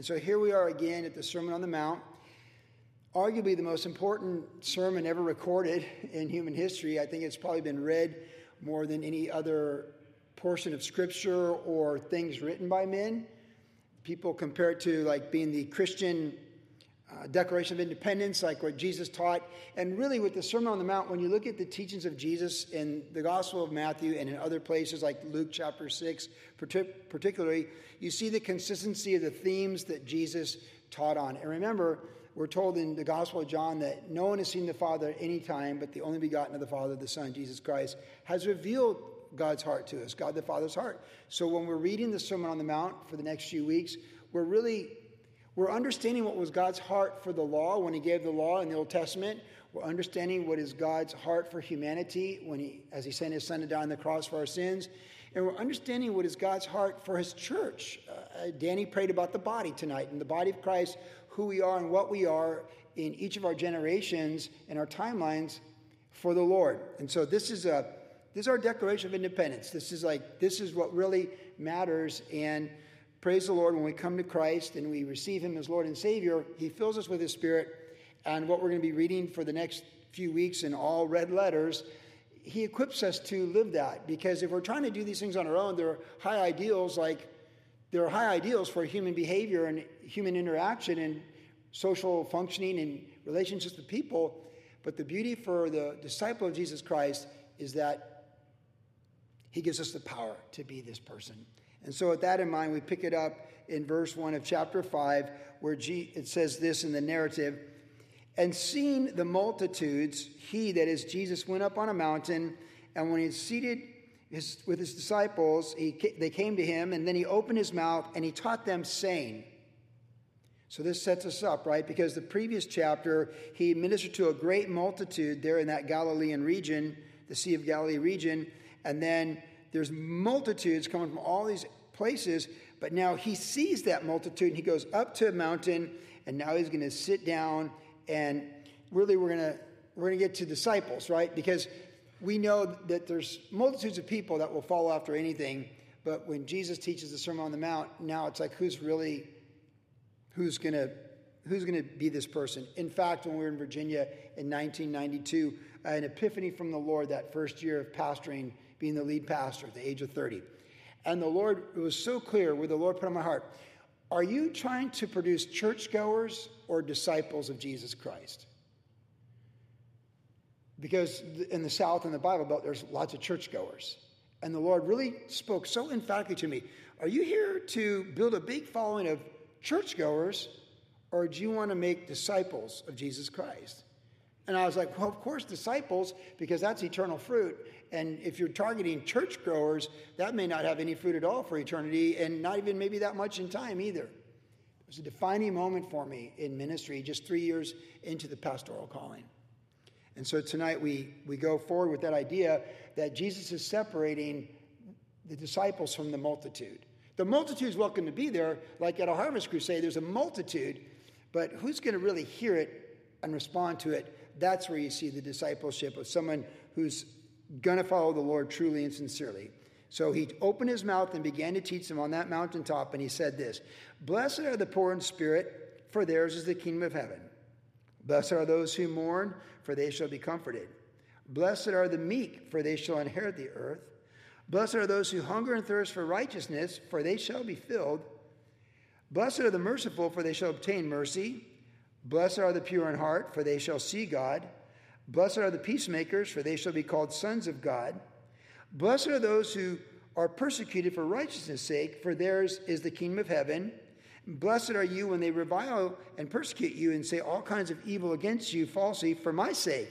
And so here we are again at the Sermon on the Mount, arguably the most important sermon ever recorded in human history. I think it's probably been read more than any other portion of Scripture or things written by men. People compare it to like being the Christian uh, Declaration of Independence, like what Jesus taught. And really, with the Sermon on the Mount, when you look at the teachings of Jesus in the Gospel of Matthew and in other places like Luke chapter 6, particularly, you see the consistency of the themes that Jesus taught on. And remember, we're told in the Gospel of John that no one has seen the Father at any time, but the only begotten of the Father, the Son, Jesus Christ, has revealed God's heart to us, God the Father's heart. So when we're reading the Sermon on the Mount for the next few weeks, we're really we're understanding what was God's heart for the law when he gave the law in the Old Testament. We're understanding what is God's heart for humanity when he as he sent his son to die on the cross for our sins. And we're understanding what is God's heart for his church. Uh, Danny prayed about the body tonight and the body of Christ, who we are and what we are in each of our generations and our timelines for the Lord. And so this is a this is our declaration of independence. This is like this is what really matters and praise the Lord. When we come to Christ and we receive him as Lord and Savior, he fills us with his spirit. And what we're going to be reading for the next few weeks in all red letters he equips us to live that. Because if we're trying to do these things on our own there are high ideals like there are high ideals for human behavior and human interaction and social functioning and relationships with people. But the beauty for the disciple of jesus christ is that he gives us the power to be this person. And so, with that in mind, we pick it up in verse 1 of chapter 5, where it says this in the narrative And seeing the multitudes, he, that is Jesus, went up on a mountain, and when he had seated his, with his disciples, he, they came to him, and then he opened his mouth and he taught them, saying, so this sets us up, right? Because the previous chapter, he ministered to a great multitude there in that Galilean region, the Sea of Galilee region. And then there's multitudes coming from all these places, but now he sees that multitude and he goes up to a mountain and now he's going to sit down and really we're going to we're going to get to disciples, right? Because we know that there's multitudes of people that will follow after anything, but when Jesus teaches the Sermon on the Mount, now it's like who's really who's going to who's going to be this person? In fact, when we were in Virginia in 1992, an epiphany from the Lord that first year of pastoring being the lead pastor at the age of 30. And the Lord, it was so clear where the Lord put on my heart are you trying to produce churchgoers or disciples of Jesus Christ? Because in the South, in the Bible Belt, there's lots of churchgoers. And the Lord really spoke so emphatically to me Are you here to build a big following of churchgoers, or do you want to make disciples of Jesus Christ? And I was like, Well, of course, disciples, because that's eternal fruit. And if you're targeting church growers, that may not have any fruit at all for eternity and not even maybe that much in time either. It was a defining moment for me in ministry just three years into the pastoral calling. And so tonight we, we go forward with that idea that Jesus is separating the disciples from the multitude. The multitude is welcome to be there, like at a harvest crusade, there's a multitude, but who's going to really hear it and respond to it? That's where you see the discipleship of someone who's going to follow the Lord truly and sincerely. So he opened his mouth and began to teach them on that mountaintop, and he said this Blessed are the poor in spirit, for theirs is the kingdom of heaven. Blessed are those who mourn, for they shall be comforted. Blessed are the meek, for they shall inherit the earth. Blessed are those who hunger and thirst for righteousness, for they shall be filled. Blessed are the merciful, for they shall obtain mercy. Blessed are the pure in heart, for they shall see God. Blessed are the peacemakers, for they shall be called sons of God. Blessed are those who are persecuted for righteousness' sake, for theirs is the kingdom of heaven. Blessed are you when they revile and persecute you and say all kinds of evil against you falsely for my sake.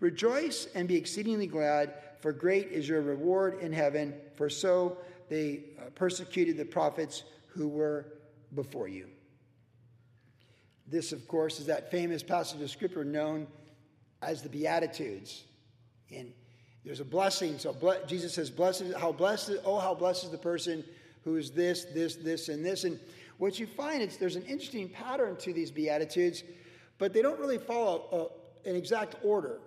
Rejoice and be exceedingly glad, for great is your reward in heaven, for so they uh, persecuted the prophets who were before you. This, of course, is that famous passage of scripture known as the Beatitudes. And there's a blessing. So Jesus says, Blessed, how blessed, oh, how blessed is the person who is this, this, this, and this. And what you find is there's an interesting pattern to these Beatitudes, but they don't really follow a, an exact order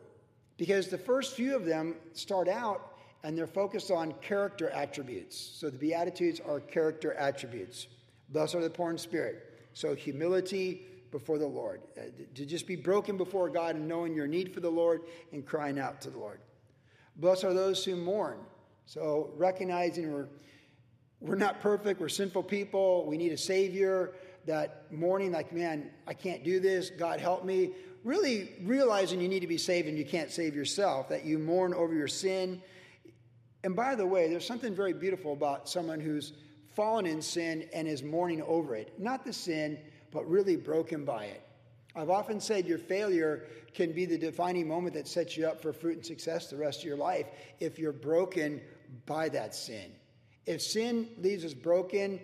because the first few of them start out and they're focused on character attributes. So the Beatitudes are character attributes. Blessed are the poor in spirit. So, humility before the Lord, uh, to just be broken before God and knowing your need for the Lord and crying out to the Lord. Blessed are those who mourn. So, recognizing we're, we're not perfect, we're sinful people, we need a Savior. That mourning, like, man, I can't do this, God help me. Really realizing you need to be saved and you can't save yourself, that you mourn over your sin. And by the way, there's something very beautiful about someone who's fallen in sin and is mourning over it. Not the sin, but really broken by it. I've often said your failure can be the defining moment that sets you up for fruit and success the rest of your life if you're broken by that sin. If sin leaves us broken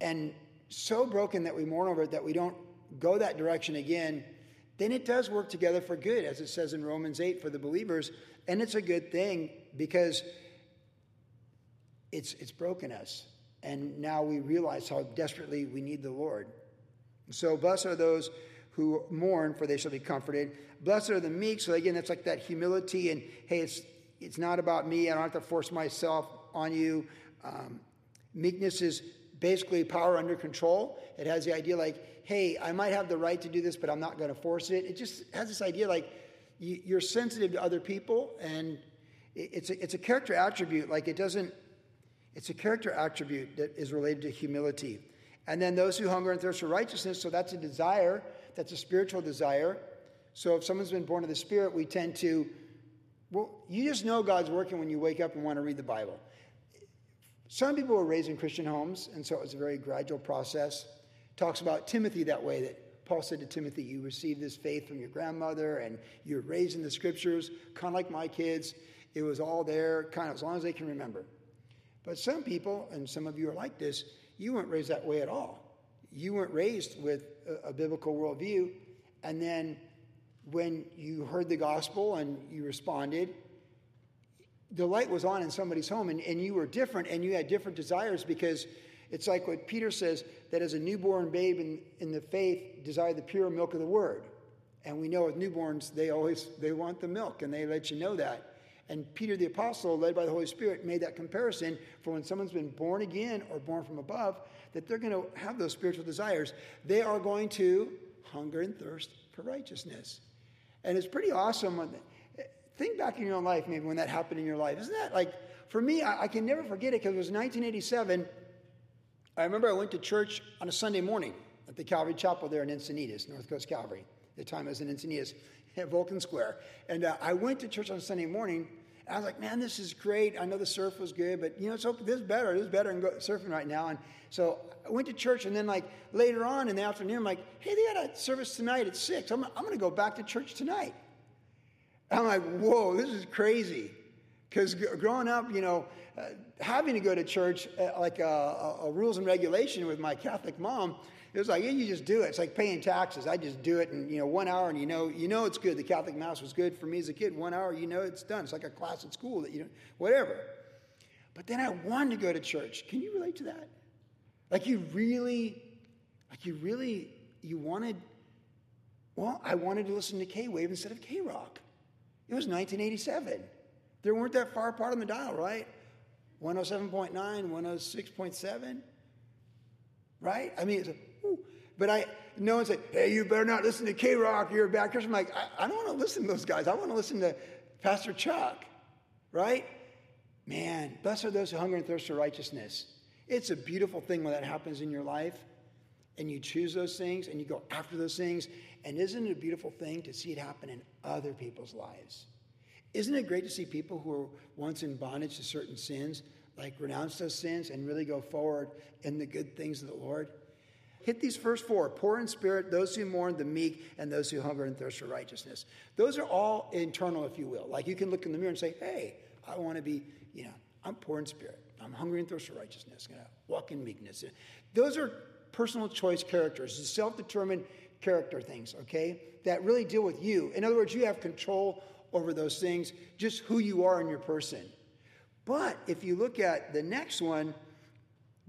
and so broken that we mourn over it that we don't go that direction again, then it does work together for good, as it says in Romans 8 for the believers. And it's a good thing because it's, it's broken us. And now we realize how desperately we need the Lord. So, blessed are those who mourn, for they shall be comforted. Blessed are the meek. So, again, that's like that humility and, hey, it's, it's not about me. I don't have to force myself on you. Um, meekness is basically power under control. It has the idea like, hey, I might have the right to do this, but I'm not going to force it. It just has this idea like you're sensitive to other people, and it's a, it's a character attribute. Like it doesn't, it's a character attribute that is related to humility. And then those who hunger and thirst for righteousness, so that's a desire, that's a spiritual desire. So if someone's been born of the Spirit, we tend to, well, you just know God's working when you wake up and want to read the Bible. Some people were raised in Christian homes, and so it was a very gradual process. Talks about Timothy that way, that Paul said to Timothy, You received this faith from your grandmother, and you're raised in the scriptures, kind of like my kids. It was all there, kind of as long as they can remember. But some people, and some of you are like this, you weren't raised that way at all. You weren't raised with a, a biblical worldview. And then when you heard the gospel and you responded, the light was on in somebody's home and, and you were different and you had different desires because it's like what Peter says that as a newborn babe in, in the faith desire the pure milk of the word. And we know with newborns, they always they want the milk and they let you know that. And Peter the apostle, led by the Holy Spirit, made that comparison for when someone's been born again or born from above, that they're going to have those spiritual desires. They are going to hunger and thirst for righteousness. And it's pretty awesome when Think back in your own life, maybe when that happened in your life. Isn't that like, for me, I, I can never forget it because it was 1987. I remember I went to church on a Sunday morning at the Calvary Chapel there in Encinitas, North Coast Calvary. the time I was in Encinitas at Vulcan Square. And uh, I went to church on Sunday morning. I was like, man, this is great. I know the surf was good, but you know, it's okay. this is better. This is better than surfing right now. And so I went to church, and then like later on in the afternoon, I'm like, hey, they had a service tonight at six. I'm, I'm going to go back to church tonight. I'm like, whoa, this is crazy. Because growing up, you know, uh, having to go to church, uh, like a, a, a, rules and regulation with my Catholic mom, it was like, yeah, you just do it. It's like paying taxes. I just do it in, you know, one hour and you know, you know it's good. The Catholic Mass was good for me as a kid. One hour, you know it's done. It's like a class at school that you know, whatever. But then I wanted to go to church. Can you relate to that? Like you really, like you really, you wanted, well, I wanted to listen to K-Wave instead of K-Rock. It was 1987. They weren't that far apart on the dial, right? 107.9, 106.7, right? I mean, but I, no one said, hey, you better not listen to K Rock, you're a bad Christian. I'm like, I, I don't want to listen to those guys. I want to listen to Pastor Chuck, right? Man, blessed are those who hunger and thirst for righteousness. It's a beautiful thing when that happens in your life and you choose those things and you go after those things. And isn't it a beautiful thing to see it happen in other people's lives? Isn't it great to see people who were once in bondage to certain sins, like renounce those sins and really go forward in the good things of the Lord? Hit these first four poor in spirit, those who mourn, the meek, and those who hunger and thirst for righteousness. Those are all internal, if you will. Like you can look in the mirror and say, hey, I want to be, you know, I'm poor in spirit. I'm hungry and thirst for righteousness. I'm going to walk in meekness. Those are personal choice characters, self determined character things, okay, that really deal with you. In other words, you have control over those things, just who you are in your person. But if you look at the next one,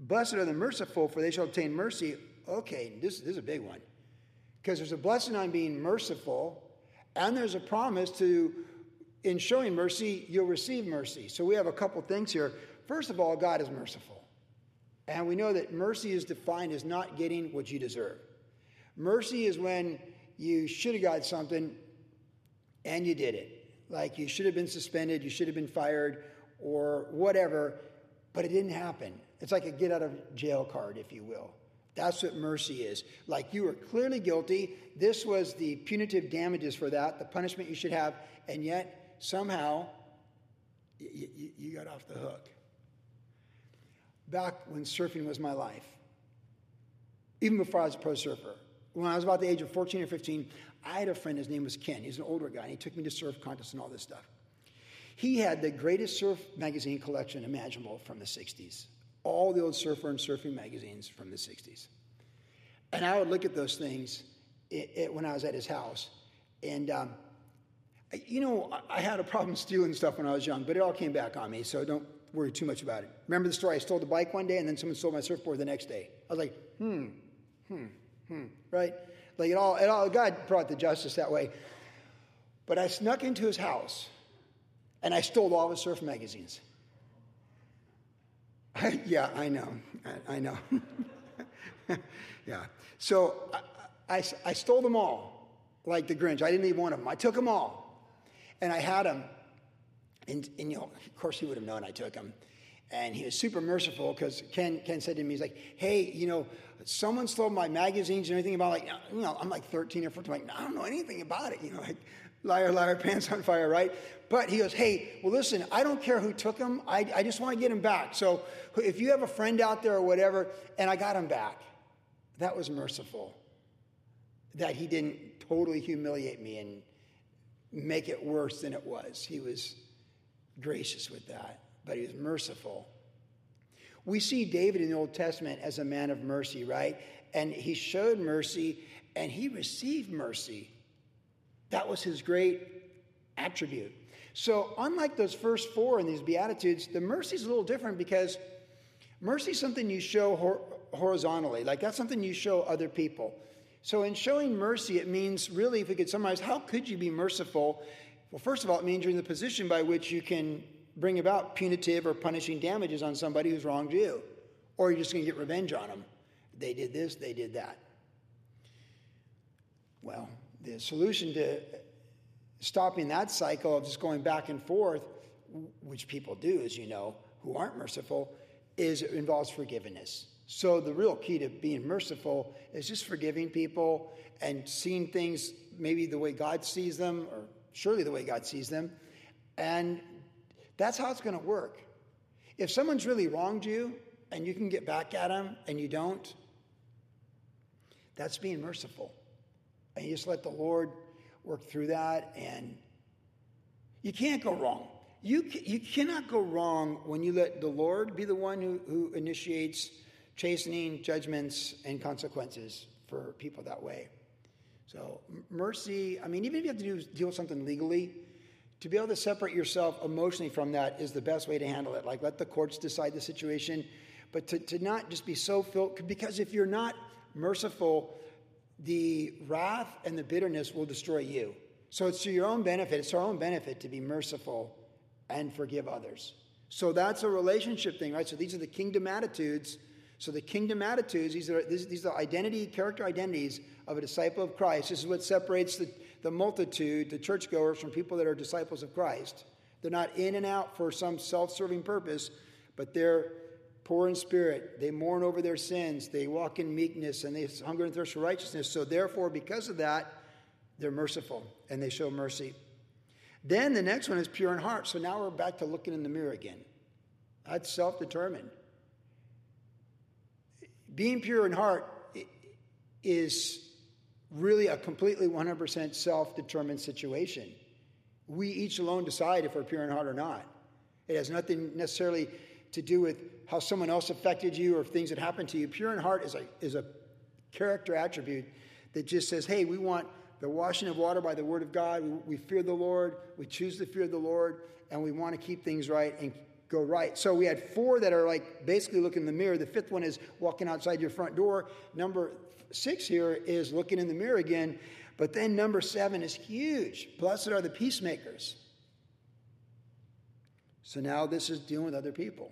blessed are the merciful, for they shall obtain mercy. Okay, this, this is a big one. Because there's a blessing on being merciful, and there's a promise to, in showing mercy, you'll receive mercy. So we have a couple things here. First of all, God is merciful. And we know that mercy is defined as not getting what you deserve. Mercy is when you should have got something and you did it. Like you should have been suspended, you should have been fired, or whatever, but it didn't happen. It's like a get out of jail card, if you will. That's what mercy is. Like you were clearly guilty. This was the punitive damages for that, the punishment you should have, and yet somehow you, you, got off the hook. Back when surfing was my life, even before I was a pro surfer, when I was about the age of 14 or 15, I had a friend, his name was Ken. He's an older guy, and he took me to surf contests and all this stuff. He had the greatest surf magazine collection imaginable from the 60s. All the old surfer and surfing magazines from the 60s. And I would look at those things it, it, when I was at his house. And, um, you know, I, I had a problem stealing stuff when I was young, but it all came back on me, so don't worry too much about it. Remember the story? I stole the bike one day, and then someone stole my surfboard the next day. I was like, hmm, hmm, hmm, right? Like it all, it all, God brought the justice that way. But I snuck into his house and I stole all his surf magazines. yeah, I know. I, I know. yeah. So I, I, I, stole them all, like the Grinch. I didn't one of them. I took them all. And I had them. And, and you know, of course, he would have known I took them. And he was super merciful because Ken, Ken said to me, he's like, hey, you know, someone stole my magazines and anything about like, you know, I'm like 13 or 14. I'm like, I don't know anything about it. You know, like, liar, liar, pants on fire, right? But he goes, hey, well, listen, I don't care who took them. I, I just want to get them back. So if you have a friend out there or whatever, and I got him back, that was merciful. That he didn't totally humiliate me and make it worse than it was. He was gracious with that, but he was merciful. We see David in the Old Testament as a man of mercy, right? And he showed mercy and he received mercy. That was his great attribute. So, unlike those first four in these Beatitudes, the mercy is a little different because mercy is something you show hor- horizontally. Like, that's something you show other people. So, in showing mercy, it means really, if we could summarize, how could you be merciful? Well, first of all, it means you're in the position by which you can bring about punitive or punishing damages on somebody who's wronged you, or you're just going to get revenge on them. They did this, they did that. Well, the solution to stopping that cycle of just going back and forth, which people do, as you know, who aren't merciful, is it involves forgiveness. So the real key to being merciful is just forgiving people and seeing things maybe the way God sees them, or surely the way God sees them, and that's how it's going to work. If someone's really wronged you and you can get back at them and you don't, that's being merciful. And you just let the Lord work through that, and you can't go wrong. You, you cannot go wrong when you let the Lord be the one who, who initiates chastening, judgments, and consequences for people that way. So, mercy, I mean, even if you have to do, deal with something legally, to be able to separate yourself emotionally from that is the best way to handle it. Like, let the courts decide the situation, but to, to not just be so filled, because if you're not merciful, the wrath and the bitterness will destroy you. So it's to your own benefit, it's our own benefit to be merciful and forgive others. So that's a relationship thing, right? So these are the kingdom attitudes. So the kingdom attitudes, these are, these are identity, character identities of a disciple of Christ. This is what separates the, the multitude, the churchgoers, from people that are disciples of Christ. They're not in and out for some self serving purpose, but they're poor in spirit. They mourn over their sins. They walk in meekness and they hunger and thirst for righteousness. So, therefore, because of that, they're merciful and they show mercy. Then the next one is pure in heart. So now we're back to looking in the mirror again. That's self determined. Being pure in heart is really a completely 100% self determined situation. We each alone decide if we're pure in heart or not. It has nothing necessarily to do with how someone else affected you or things that happened to you. Pure in heart is a, is a character attribute that just says, hey, we want the washing of water by the word of God. We, we fear the Lord. We choose to fear the Lord, and we want to keep things right and go right. So we had four that are like basically looking in the mirror. The fifth one is walking outside your front door. Number six here is looking in the mirror again. But then number seven is huge. Blessed are the peacemakers. So now this is dealing with other people.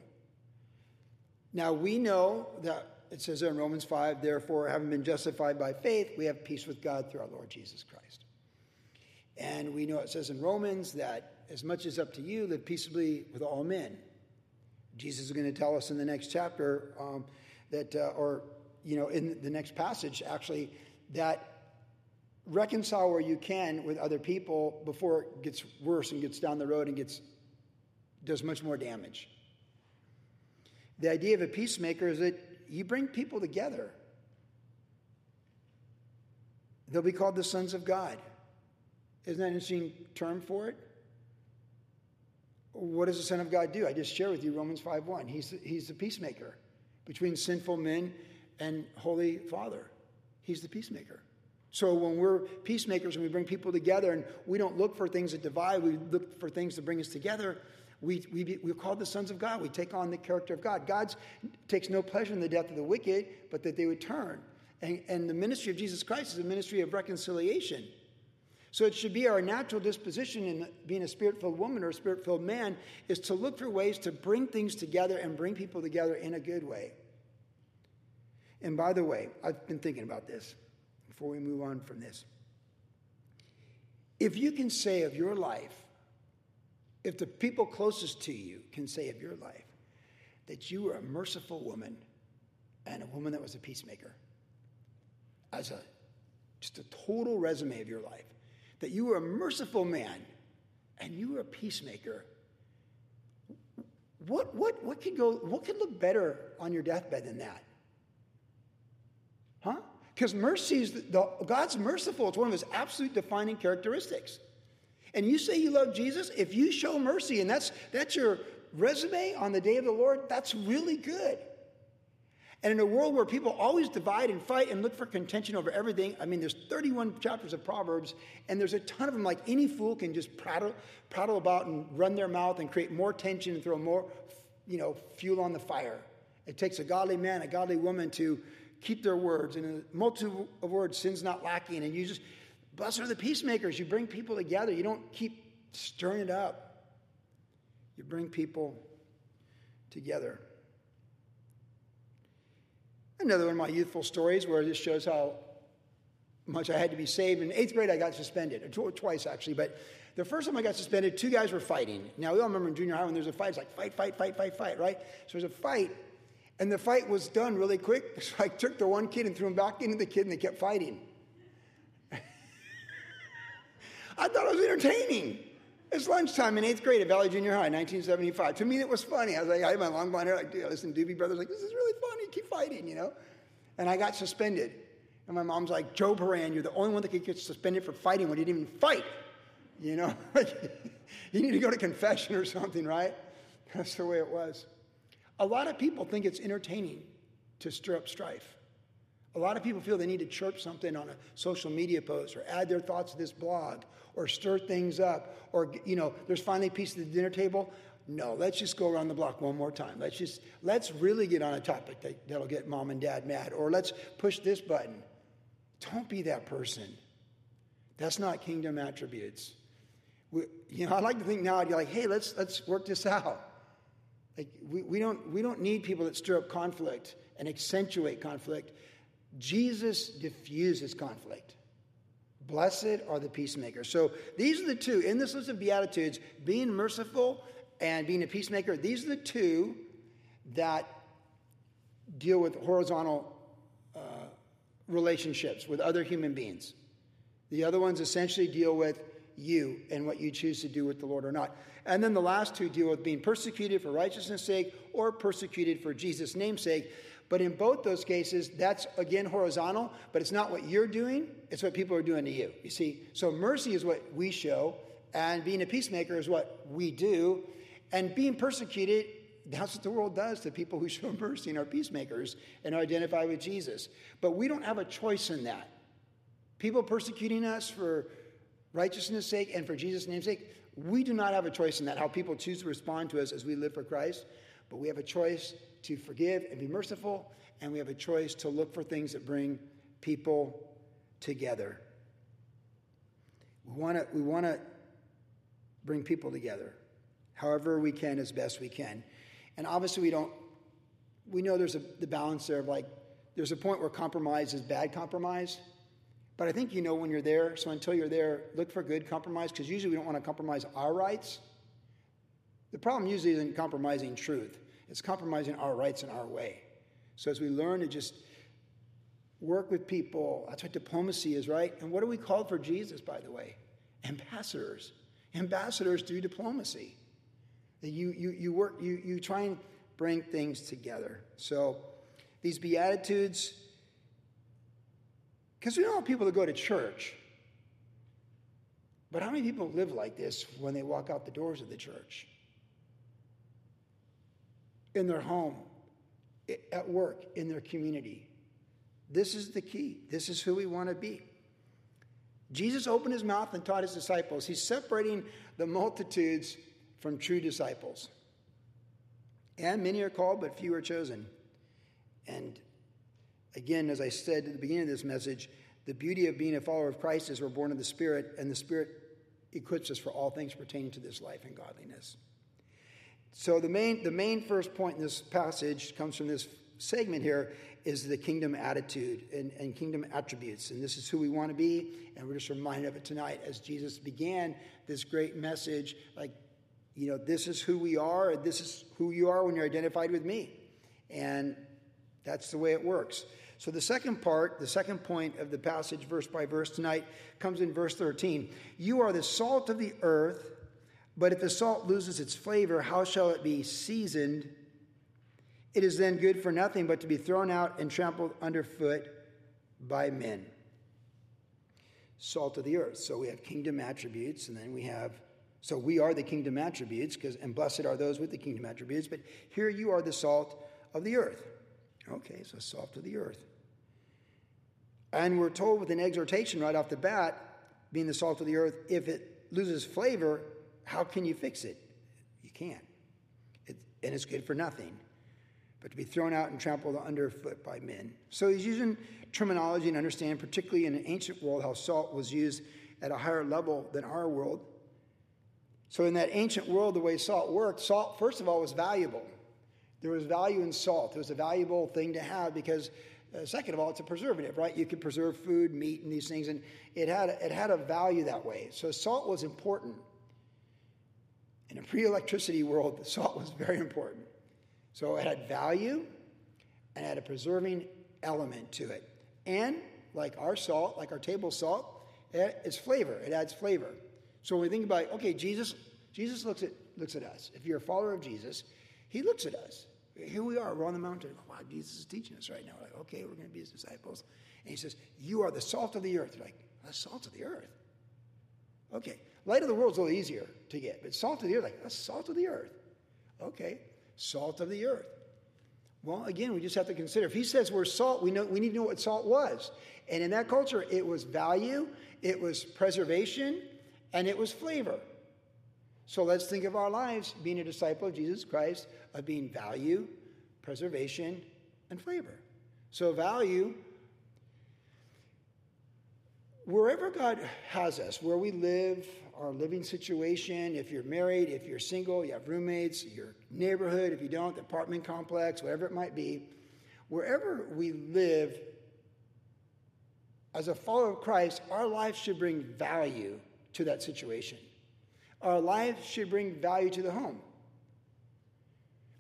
Now we know that it says in Romans 5, therefore, having been justified by faith, we have peace with God through our Lord Jesus Christ. And we know it says in Romans that as much as up to you, live peaceably with all men. Jesus is going to tell us in the next chapter um, that, uh, or, you know, in the next passage, actually, that reconcile where you can with other people before it gets worse and gets down the road and gets does much more damage. The idea of a peacemaker is that you bring people together. They'll be called the sons of God. Isn't that an interesting term for it? What does the Son of God do? I just share with you Romans 5.1. He's, he's the peacemaker between sinful men and Holy Father. He's the peacemaker. So when we're peacemakers and we bring people together and we don't look for things that divide, we look for things that bring us together, we, we, we're called the sons of God. We take on the character of God. God takes no pleasure in the death of the wicked, but that they would turn. And, and the ministry of Jesus Christ is a ministry of reconciliation. So it should be our natural disposition in being a spirit filled woman or a spirit filled man is to look for ways to bring things together and bring people together in a good way. And by the way, I've been thinking about this before we move on from this. If you can say of your life, if the people closest to you can say of your life that you were a merciful woman and a woman that was a peacemaker, as a just a total resume of your life, that you were a merciful man and you were a peacemaker, what, what, what, could go, what could look better on your deathbed than that? Huh? Because mercy is the, the, God's merciful. It's one of his absolute defining characteristics. And you say you love Jesus, if you show mercy and that's that's your resume on the day of the Lord, that's really good. And in a world where people always divide and fight and look for contention over everything, I mean, there's 31 chapters of Proverbs, and there's a ton of them. Like any fool can just prattle, prattle about and run their mouth and create more tension and throw more, you know, fuel on the fire. It takes a godly man, a godly woman to keep their words, and a multitude of words, sin's not lacking. And you just, blessed are the peacemakers. You bring people together. You don't keep stirring it up. You bring people together. Another one of my youthful stories where this shows how much I had to be saved. In eighth grade, I got suspended, twice actually. But the first time I got suspended, two guys were fighting. Now, we all remember in junior high when there's a fight, it's like fight, fight, fight, fight, fight, right? So there's a fight, and the fight was done really quick. So I took the one kid and threw him back into the kid, and they kept fighting. I thought it was entertaining. It's lunchtime in eighth grade at Valley Junior High, 1975. To me, it was funny. I was like, I had my long blonde hair, like, dude, I listened to Doobie Brothers, like, this is really funny. Fighting, you know? And I got suspended. And my mom's like, Joe Paran, you're the only one that could get suspended for fighting when you didn't even fight. You know? you need to go to confession or something, right? That's the way it was. A lot of people think it's entertaining to stir up strife. A lot of people feel they need to chirp something on a social media post or add their thoughts to this blog or stir things up or, you know, there's finally a peace of the dinner table. No, let's just go around the block one more time. Let's just, let's really get on a topic that, that'll get mom and dad mad or let's push this button. Don't be that person. That's not kingdom attributes. We, you know, I like to think now, you're like, hey, let's, let's work this out. Like, we, we, don't, we don't need people that stir up conflict and accentuate conflict. Jesus diffuses conflict. Blessed are the peacemakers. So these are the two in this list of Beatitudes being merciful and being a peacemaker. These are the two that deal with horizontal uh, relationships with other human beings. The other ones essentially deal with you and what you choose to do with the Lord or not. And then the last two deal with being persecuted for righteousness' sake or persecuted for Jesus' name's sake. But in both those cases, that's again horizontal, but it's not what you're doing, it's what people are doing to you. You see? So mercy is what we show, and being a peacemaker is what we do. And being persecuted, that's what the world does to people who show mercy and are peacemakers and identify with Jesus. But we don't have a choice in that. People persecuting us for righteousness' sake and for Jesus' name's sake, we do not have a choice in that, how people choose to respond to us as we live for Christ. But we have a choice to forgive and be merciful, and we have a choice to look for things that bring people together. We want to we want to bring people together, however we can, as best we can, and obviously we don't we know there's a, the balance there of like, there's a point where compromise is bad compromise. But I think you know when you're there. So until you're there, look for good compromise because usually we don't want to compromise our rights. The problem usually isn't compromising truth, it's compromising our rights and our way. So as we learn to just work with people, that's what diplomacy is, right? And what are we called for Jesus, by the way? Ambassadors. Ambassadors do diplomacy. You, you, you work, you, you try and bring things together. So these Beatitudes, because we don't have people that go to church. But how many people live like this when they walk out the doors of the church? In their home, at work, in their community. This is the key. This is who we want to be. Jesus opened his mouth and taught his disciples. He's separating the multitudes from true disciples. And many are called, but few are chosen. And again, as I said at the beginning of this message, the beauty of being a follower of Christ is we're born of the Spirit, and the Spirit equips us for all things pertaining to this life and godliness. So the main, the main first point in this passage comes from this segment here is the kingdom attitude and, and kingdom attributes. And this is who we want to be. And we're just reminded of it tonight as Jesus began this great message like, you know, this is who we are, and this is who you are when you're identified with me. And that's the way it works. So the second part, the second point of the passage, verse by verse tonight, comes in verse 13. You are the salt of the earth, but if the salt loses its flavor, how shall it be seasoned? It is then good for nothing but to be thrown out and trampled underfoot by men. Salt of the earth. So we have kingdom attributes, and then we have, so we are the kingdom attributes, because and blessed are those with the kingdom attributes, but here you are the salt of the earth. Okay, so salt of the earth. And we're told with an exhortation right off the bat, being the salt of the earth, if it loses flavor, how can you fix it? You can't. It, and it's good for nothing but to be thrown out and trampled underfoot by men. So he's using terminology and understand, particularly in an ancient world, how salt was used at a higher level than our world. So in that ancient world, the way salt worked, salt, first of all, was valuable. There was value in salt. It was a valuable thing to have because, uh, second of all, it's a preservative, right? You could preserve food, meat, and these things, and it had, it had a value that way. So salt was important. In a pre electricity world, salt was very important. So it had value and had a preserving element to it. And like our salt, like our table salt, it's flavor. It adds flavor. So when we think about, okay, Jesus, Jesus looks at looks at us. If you're a follower of Jesus, he looks at us. Here we are, we're on the mountain. Wow, Jesus is teaching us right now. We're like, okay, we're going to be his disciples. And he says, You are the salt of the earth. You're like, the salt of the earth. Okay, light of the world's a little easier to get, but salt of the earth, like, that's salt of the earth. Okay, salt of the earth. Well, again, we just have to consider if he says we're salt, we know we need to know what salt was. And in that culture, it was value, it was preservation, and it was flavor. So let's think of our lives being a disciple of Jesus Christ, of being value, preservation, and flavor. So, value, wherever God has us, where we live, our living situation, if you're married, if you're single, you have roommates, your neighborhood, if you don't, the apartment complex, whatever it might be, wherever we live, as a follower of Christ, our life should bring value to that situation. Our life should bring value to the home.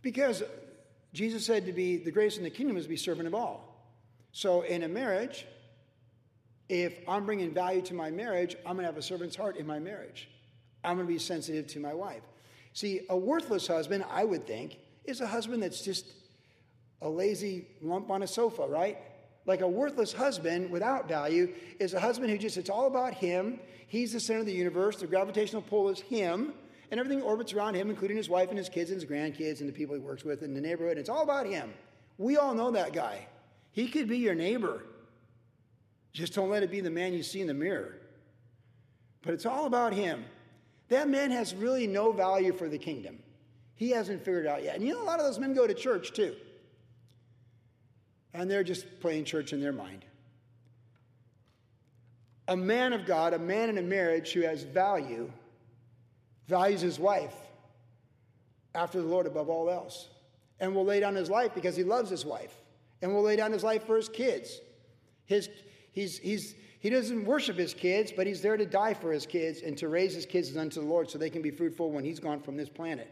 Because Jesus said to be the greatest in the kingdom is to be servant of all. So in a marriage, if I'm bringing value to my marriage, I'm going to have a servant's heart in my marriage. I'm going to be sensitive to my wife. See, a worthless husband, I would think, is a husband that's just a lazy lump on a sofa, right? Like a worthless husband without value is a husband who just, it's all about him. He's the center of the universe. The gravitational pull is him, and everything orbits around him, including his wife and his kids and his grandkids and the people he works with in the neighborhood. It's all about him. We all know that guy. He could be your neighbor. Just don't let it be the man you see in the mirror. But it's all about him. That man has really no value for the kingdom. He hasn't figured it out yet. And you know, a lot of those men go to church too. And they're just playing church in their mind. A man of God, a man in a marriage who has value, values his wife after the Lord above all else, and will lay down his life because he loves his wife and will lay down his life for his kids. His, he's, he's, he doesn't worship his kids, but he's there to die for his kids and to raise his kids unto the Lord so they can be fruitful when he's gone from this planet.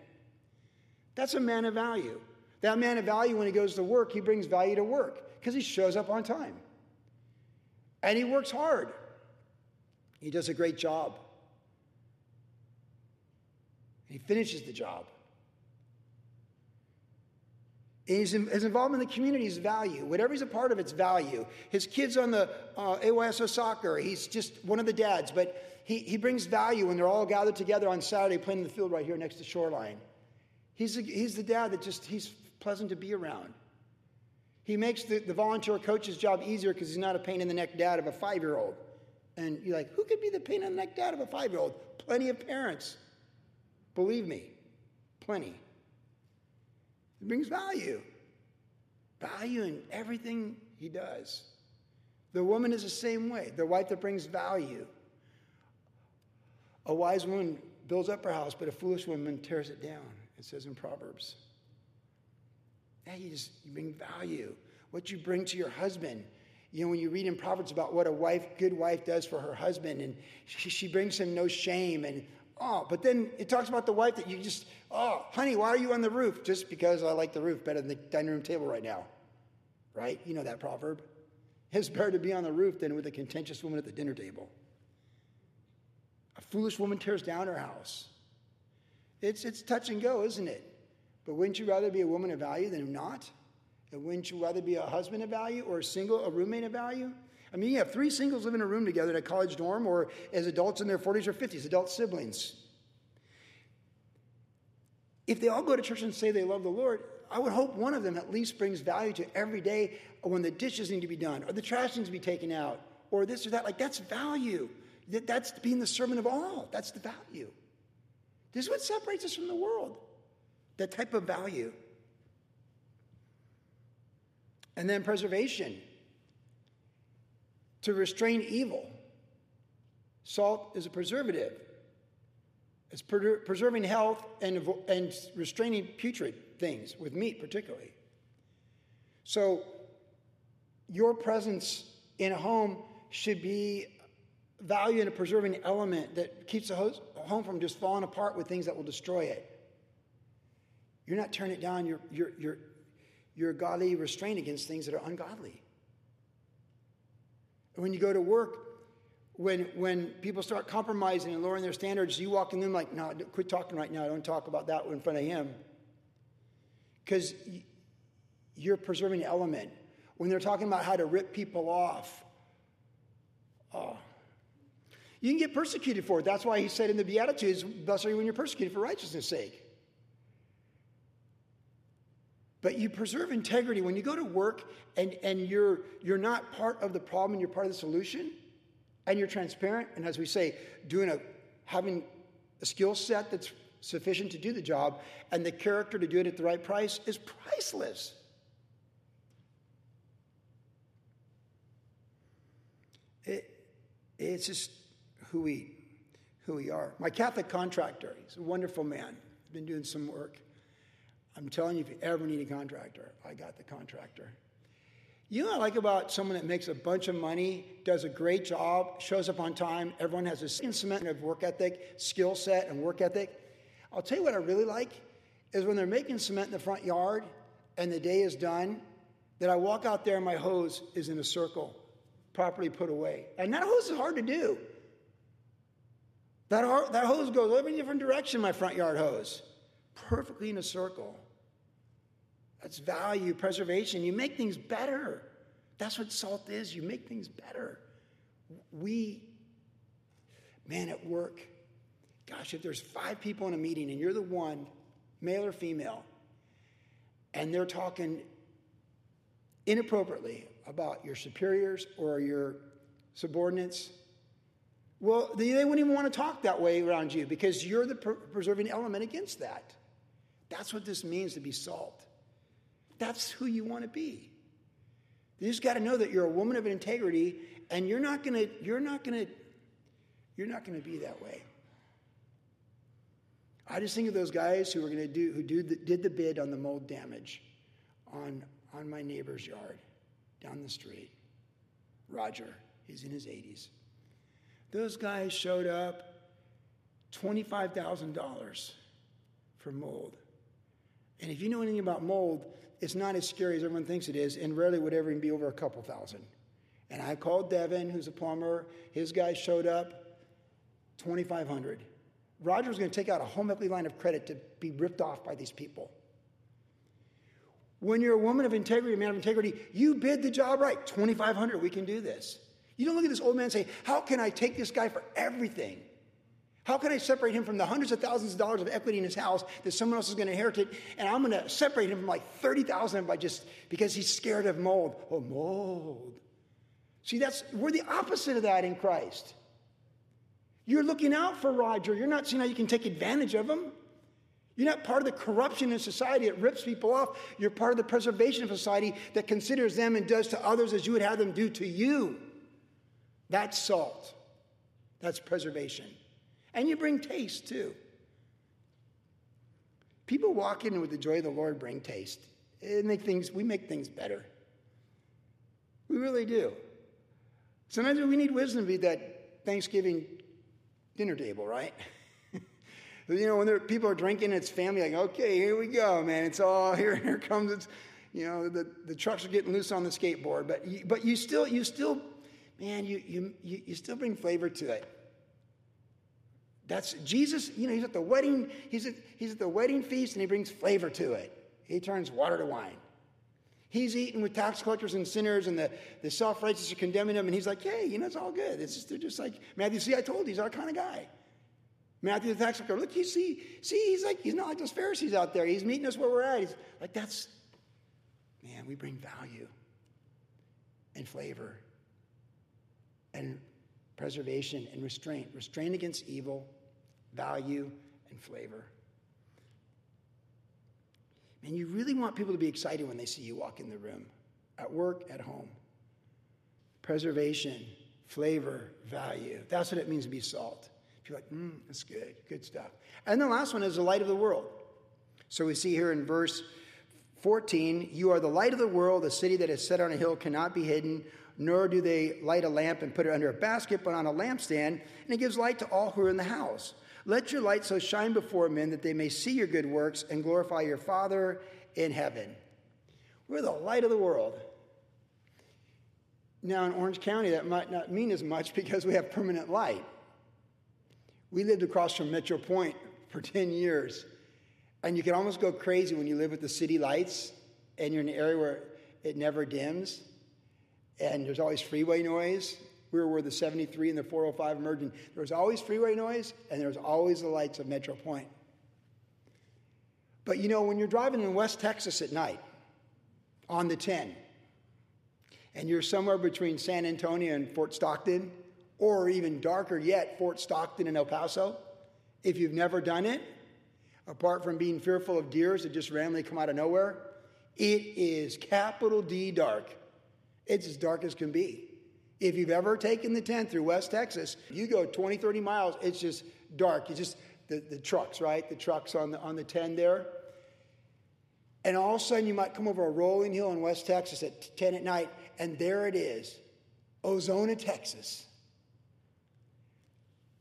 That's a man of value. That man of value, when he goes to work, he brings value to work because he shows up on time. And he works hard. He does a great job. He finishes the job. His, his involvement in the community is value. Whatever he's a part of, it's value. His kids on the uh, AYSO soccer, he's just one of the dads, but he, he brings value when they're all gathered together on Saturday playing in the field right here next to Shoreline. He's, a, he's the dad that just, he's pleasant to be around. He makes the, the volunteer coach's job easier because he's not a pain in the neck dad of a five year old. And you're like, who could be the pain in the neck dad of a five year old? Plenty of parents. Believe me, plenty. It brings value. Value in everything he does. The woman is the same way. The wife that brings value. A wise woman builds up her house, but a foolish woman tears it down. It says in Proverbs. You just you bring value. What you bring to your husband. You know, when you read in Proverbs about what a wife, good wife, does for her husband, and she, she brings him no shame, and oh, but then it talks about the wife that you just, oh, honey, why are you on the roof? Just because I like the roof better than the dining room table right now, right? You know that proverb. It's better to be on the roof than with a contentious woman at the dinner table. A foolish woman tears down her house. It's, it's touch and go, isn't it? But wouldn't you rather be a woman of value than not? And wouldn't you rather be a husband of value or a single, a roommate of value? I mean, you have three singles living in a room together in a college dorm or as adults in their 40s or 50s, adult siblings. If they all go to church and say they love the Lord, I would hope one of them at least brings value to every day when the dishes need to be done or the trash needs to be taken out or this or that. Like, that's value. That's being the servant of all. That's the value. This is what separates us from the world that type of value. And then preservation to restrain evil. Salt is a preservative. It's preserving health and, and restraining putrid things, with meat particularly. So, your presence in a home should be value and a preserving element that keeps the home from just falling apart with things that will destroy it. You're not turning it down, you're, you're, you're, you're godly restraint against things that are ungodly. And When you go to work, when, when people start compromising and lowering their standards, you walk in them like, no, quit talking right now. Don't talk about that in front of him. Because you're preserving the element. When they're talking about how to rip people off, oh, you can get persecuted for it. That's why he said in the Beatitudes, Blessed are you when you're persecuted for righteousness' sake. But you preserve integrity. When you go to work and, and you're, you're not part of the problem and you're part of the solution, and you're transparent, and as we say, doing a having a skill set that's sufficient to do the job, and the character to do it at the right price is priceless. It, it's just who we who we are. My Catholic contractor, he's a wonderful man. Been doing some work. I'm telling you, if you ever need a contractor, I got the contractor. You know what I like about someone that makes a bunch of money, does a great job, shows up on time, everyone has a cement of work ethic, skill set, and work ethic. I'll tell you what I really like is when they're making cement in the front yard and the day is done, that I walk out there and my hose is in a circle, properly put away. And that hose is hard to do. That, that hose goes every different direction, my front yard hose perfectly in a circle. That's value preservation. You make things better. That's what salt is. You make things better. We, man, at work, gosh, if there's five people in a meeting and you're the one, male or female, and they're talking inappropriately about your superiors or your subordinates, well, they, wouldn't even want to talk that way around you because you're the preserving element against that. That's what this means to be salt. That's who you want to be. You just got to know that you're a woman of integrity and you're not going to you're not going to you're not going to be that way. I just think of those guys who were going to do who do the, did the bid on the mold damage on on my neighbor's yard down the street. Roger, he's in his 80s. Those guys showed up $25,000 for mold. And if you know anything about mold, it's not as scary as everyone thinks it is, and rarely would ever even be over a couple thousand. And I called Devin, who's a plumber. His guy showed up, 2,500. Roger was going to take out a home equity line of credit to be ripped off by these people. When you're a woman of integrity, a man of integrity, you bid the job right. 2,500, we can do this. You don't look at this old man and say, How can I take this guy for everything? How can I separate him from the hundreds of thousands of dollars of equity in his house that someone else is going to inherit it? And I'm going to separate him from like 30,000 by just because he's scared of mold. Oh, mold. See, that's we're the opposite of that in Christ. You're looking out for Roger. You're not seeing how you can take advantage of him. You're not part of the corruption in society that rips people off. You're part of the preservation of society that considers them and does to others as you would have them do to you. That's salt. That's preservation. And you bring taste too. People walk in with the joy of the Lord bring taste. It make things, we make things better. We really do. Sometimes we need wisdom to be that Thanksgiving dinner table, right? you know, when there, people are drinking, it's family, like, okay, here we go, man. It's all, here, here comes, it's, you know, the, the trucks are getting loose on the skateboard. But you, but you still, you still, man, you, you, you still bring flavor to it. That's Jesus, you know, he's at the wedding, he's at, he's at the wedding feast and he brings flavor to it. He turns water to wine. He's eating with tax collectors and sinners, and the, the self righteous are condemning him, and he's like, hey, you know, it's all good. It's just, they're just like, Matthew, see, I told you, he's our kind of guy. Matthew, the tax collector, look, you see, see, he's like, he's not like those Pharisees out there. He's meeting us where we're at. He's like, that's, man, we bring value and flavor and preservation and restraint. Restraint against evil, value, and flavor. Man, you really want people to be excited when they see you walk in the room, at work, at home. Preservation, flavor, value. That's what it means to be salt. If you're like, mm, that's good, good stuff. And the last one is the light of the world. So we see here in verse 14, you are the light of the world. A city that is set on a hill cannot be hidden, nor do they light a lamp and put it under a basket, but on a lampstand, and it gives light to all who are in the house. Let your light so shine before men that they may see your good works and glorify your Father in heaven. We're the light of the world. Now, in Orange County, that might not mean as much because we have permanent light. We lived across from Metro Point for 10 years, and you can almost go crazy when you live with the city lights and you're in an area where it never dims, and there's always freeway noise, we were where the 73 and the 405 emerging. There was always freeway noise, and there was always the lights of Metro Point. But you know, when you're driving in West Texas at night on the 10, and you're somewhere between San Antonio and Fort Stockton, or even darker yet, Fort Stockton and El Paso, if you've never done it, apart from being fearful of deers that just randomly come out of nowhere, it is capital D dark. It's as dark as can be. If you've ever taken the 10 through West Texas, you go 20, 30 miles, it's just dark. It's just the, the trucks, right? The trucks on the, on the 10 there. And all of a sudden, you might come over a rolling hill in West Texas at 10 at night, and there it is Ozona, Texas.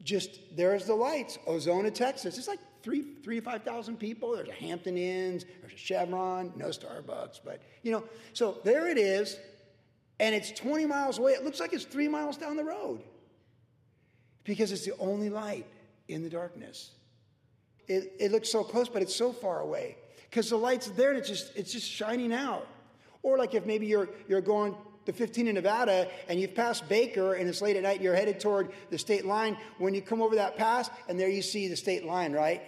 Just there's the lights, Ozona, Texas. It's like three, three to 5,000 people. There's a Hampton Inns, there's a Chevron, no Starbucks, but you know, so there it is and it's 20 miles away. It looks like it's three miles down the road because it's the only light in the darkness. It, it looks so close, but it's so far away because the light's there and it's just, it's just shining out. Or like if maybe you're, you're going to 15 in Nevada and you've passed Baker and it's late at night you're headed toward the state line, when you come over that pass and there you see the state line, right?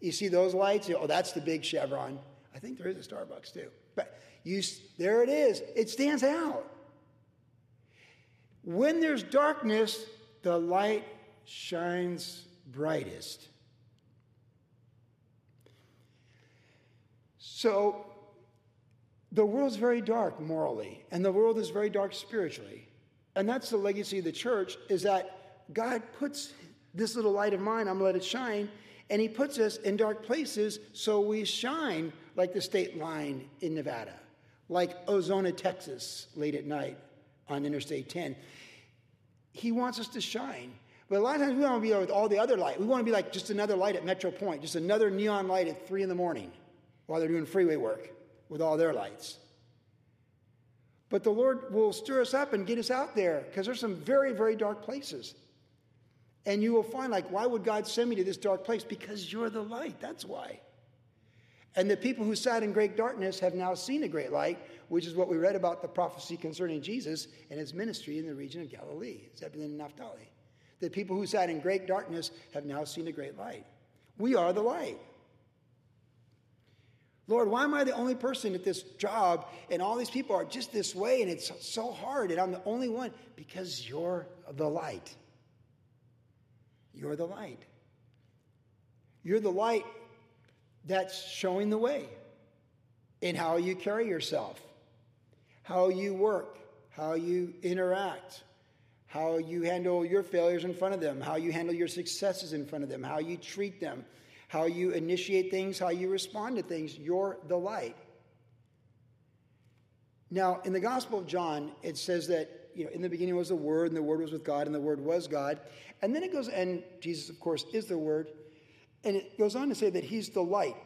You see those lights? oh, that's the big Chevron. I think there is a Starbucks too. But you, there it is. It stands out. When there's darkness, the light shines brightest. So, the world's very dark morally, and the world is very dark spiritually. And that's the legacy of the church is that God puts this little light of mine, I'm to let it shine, And He puts us in dark places so we shine like the state line in Nevada, like Ozona, Texas, late at night on Interstate 10. He wants us to shine. But a lot of times we want to be with all the other light. We want to be like just another light at Metro Point, just another neon light at 3 in the morning while they're doing freeway work with all their lights. But the Lord will stir us up and get us out there because there's some very, very dark places. And you will find, like, why would God send me to this dark place? Because you're the light. That's why. And the people who sat in great darkness have now seen a great light, which is what we read about the prophecy concerning Jesus and his ministry in the region of Galilee, Zebulun and Naphtali. The people who sat in great darkness have now seen a great light. We are the light. Lord, why am I the only person at this job and all these people are just this way and it's so hard and I'm the only one? Because you're the light. You're the light. You're the light that's showing the way in how you carry yourself, how you work, how you interact, how you handle your failures in front of them, how you handle your successes in front of them, how you treat them how you initiate things, how you respond to things. You're the light. Now, in the Gospel of John, it says that, you know, in the beginning was the Word, and the Word was with God, and the Word was God. And then it goes, and Jesus, of course, is the Word. And it goes on to say that He's the light.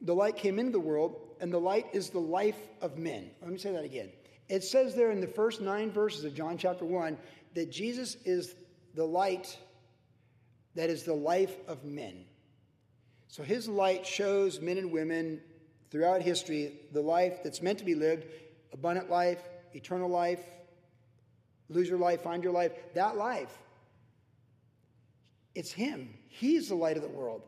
The light came into the world, and the light is the life of men. Let me say that again. It says there in the first nine verses of John chapter 1 that Jesus is the light that is the life of men. So his light shows men and women throughout history the life that's meant to be lived abundant life, eternal life, lose your life, find your life. That life, it's him. He's the light of the world.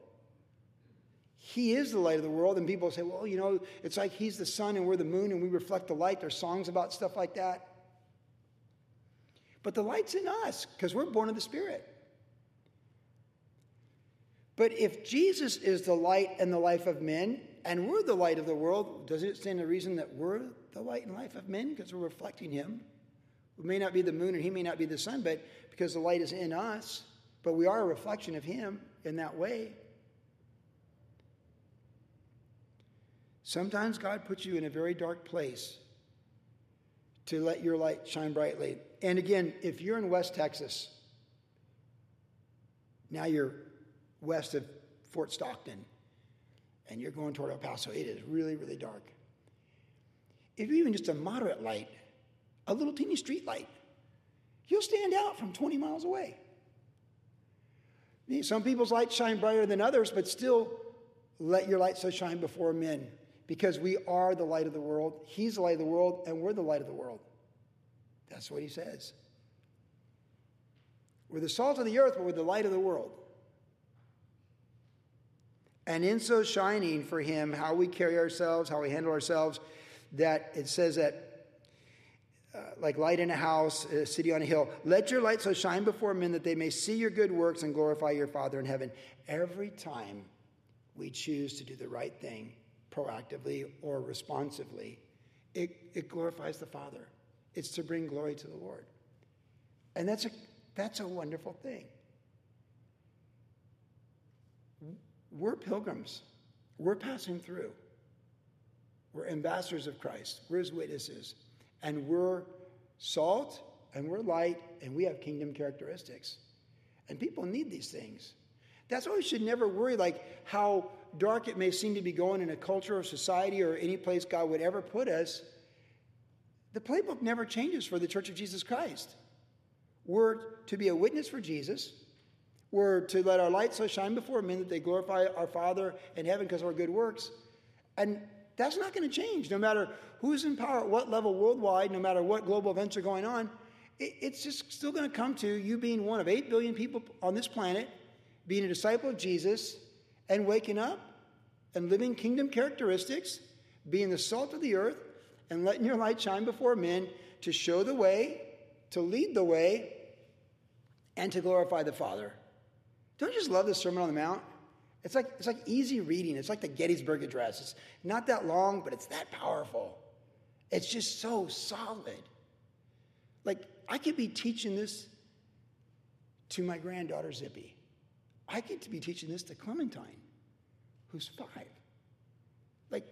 He is the light of the world. And people say, well, you know, it's like he's the sun and we're the moon and we reflect the light. There's songs about stuff like that. But the light's in us because we're born of the Spirit. But if Jesus is the light and the life of men, and we're the light of the world, doesn't it stand to reason that we're the light and life of men because we're reflecting him? We may not be the moon and he may not be the sun, but because the light is in us, but we are a reflection of him in that way. Sometimes God puts you in a very dark place to let your light shine brightly. And again, if you're in West Texas, now you're west of Fort Stockton and you're going toward El Paso, it is really, really dark. If you're even just a moderate light, a little teeny street light, you'll stand out from 20 miles away. Some people's lights shine brighter than others, but still let your light so shine before men because we are the light of the world. He's the light of the world, and we're the light of the world. That's what he says. We're the salt of the earth, but we're the light of the world. And in so shining for him, how we carry ourselves, how we handle ourselves, that it says that, uh, like light in a house, a city on a hill, let your light so shine before men that they may see your good works and glorify your Father in heaven. Every time we choose to do the right thing proactively or responsively, it, it glorifies the Father. It's to bring glory to the Lord. And that's a, that's a wonderful thing. We're pilgrims. We're passing through. We're ambassadors of Christ. We're his witnesses. And we're salt and we're light and we have kingdom characteristics. And people need these things. That's why we should never worry like how dark it may seem to be going in a culture or society or any place God would ever put us. The playbook never changes for the Church of Jesus Christ. We're to be a witness for Jesus. We're to let our light so shine before men that they glorify our Father in heaven because of our good works. And that's not going to change no matter who's in power at what level worldwide, no matter what global events are going on. It's just still going to come to you being one of 8 billion people on this planet, being a disciple of Jesus, and waking up and living kingdom characteristics, being the salt of the earth, and letting your light shine before men to show the way, to lead the way, and to glorify the Father. Don't you just love the Sermon on the Mount? It's like, it's like easy reading. It's like the Gettysburg Address. It's not that long, but it's that powerful. It's just so solid. Like, I could be teaching this to my granddaughter, Zippy. I get to be teaching this to Clementine, who's five. Like,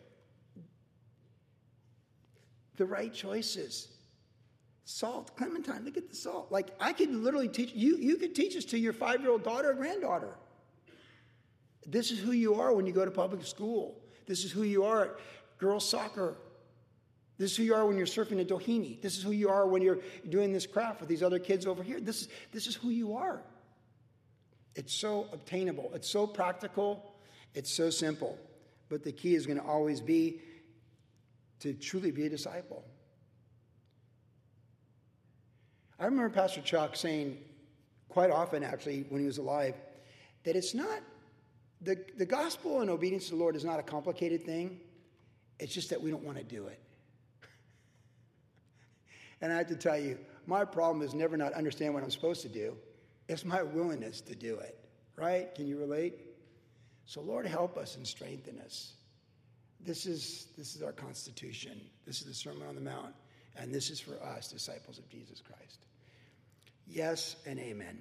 the right choices. Salt, Clementine, look at the salt. Like, I could literally teach you, you could teach this to your five year old daughter or granddaughter. This is who you are when you go to public school. This is who you are at girls' soccer. This is who you are when you're surfing a Doheny. This is who you are when you're doing this craft with these other kids over here. This is, this is who you are. It's so obtainable, it's so practical, it's so simple. But the key is going to always be to truly be a disciple. I remember Pastor Chuck saying quite often, actually, when he was alive, that it's not the, the gospel and obedience to the Lord is not a complicated thing. It's just that we don't want to do it. and I have to tell you, my problem is never not understand what I'm supposed to do. It's my willingness to do it, right? Can you relate? So, Lord, help us and strengthen us. This is, this is our constitution. This is the Sermon on the Mount. And this is for us, disciples of Jesus Christ. Yes and amen.